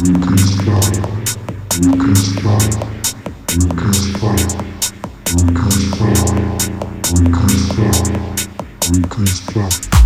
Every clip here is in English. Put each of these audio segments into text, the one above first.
We could stop. We could stop. We could stop. We could stop.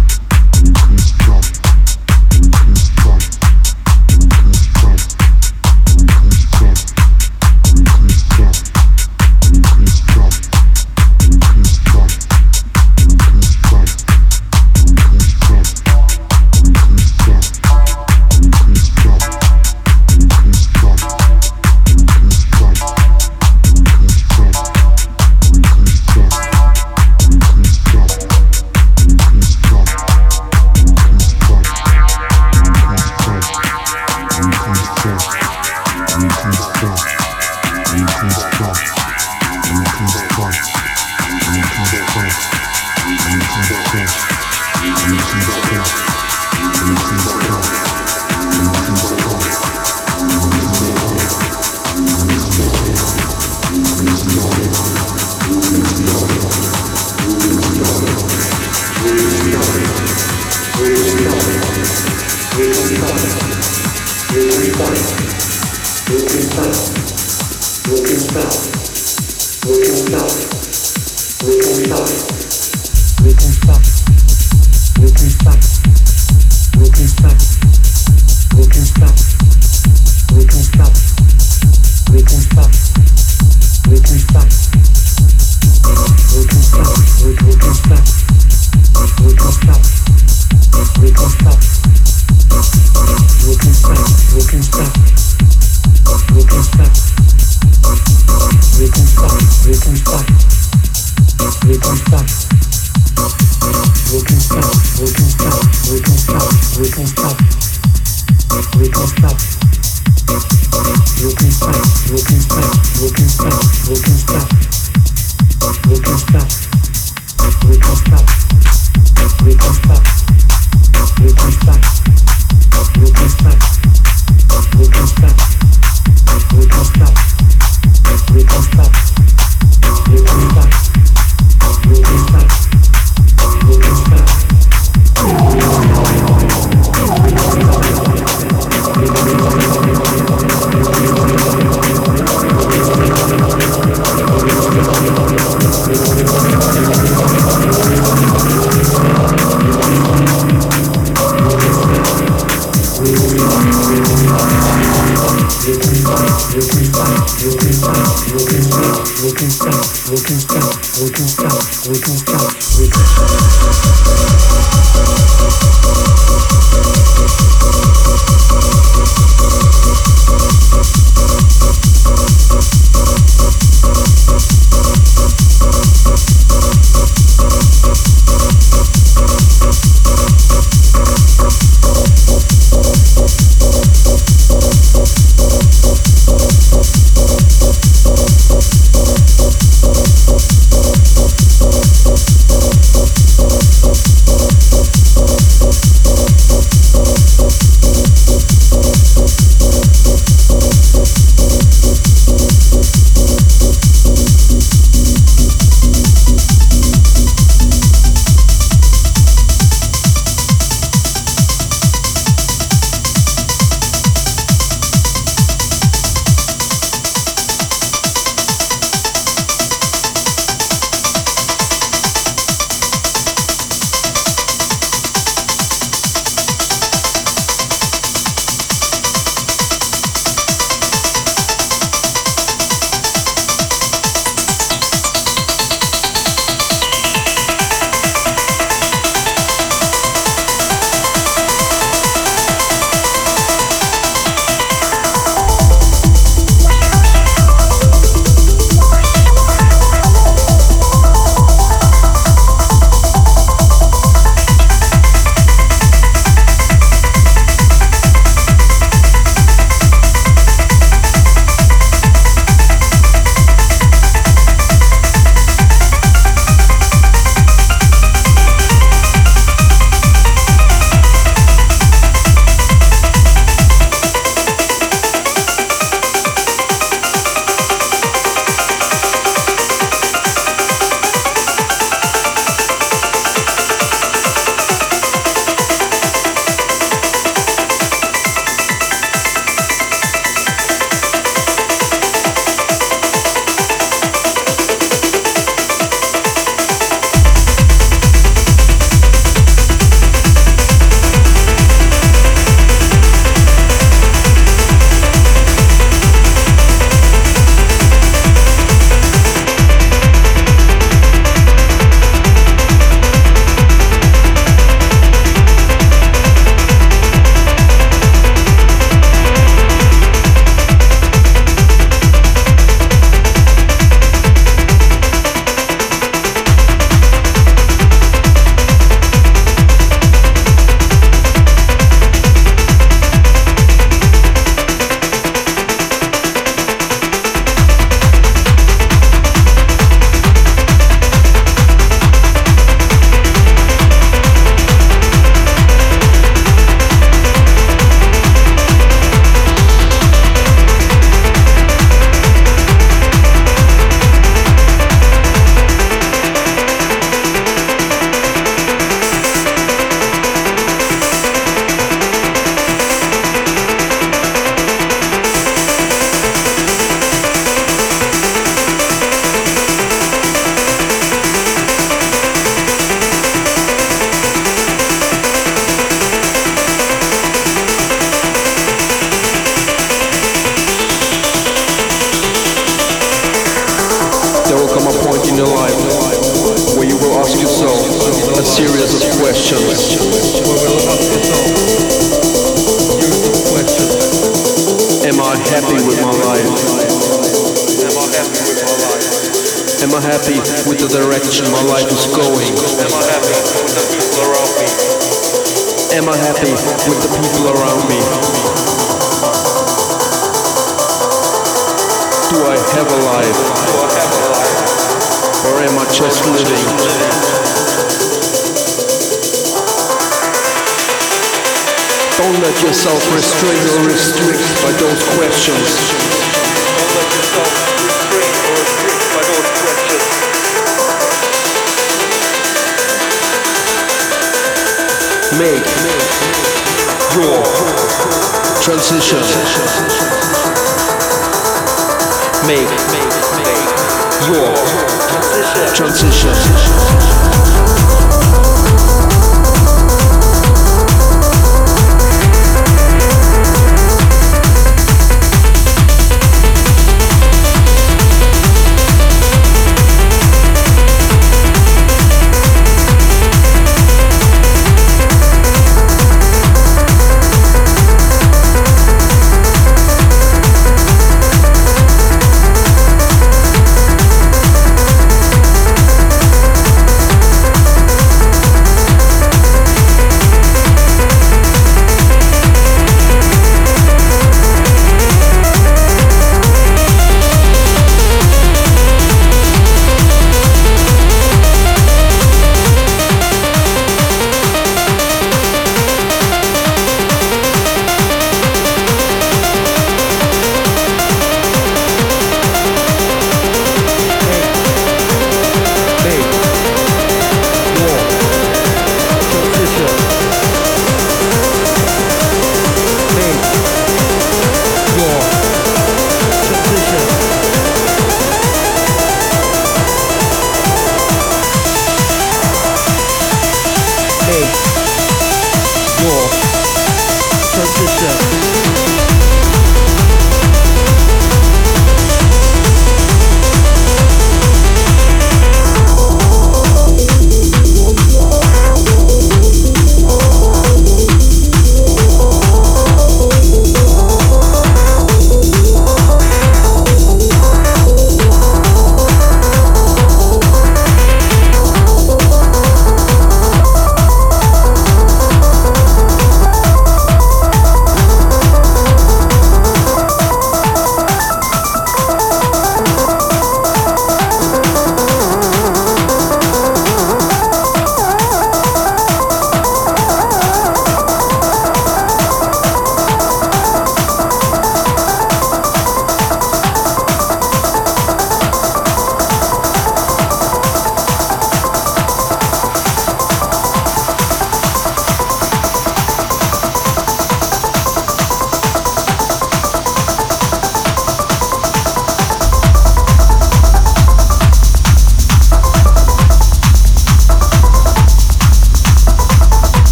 Business Club.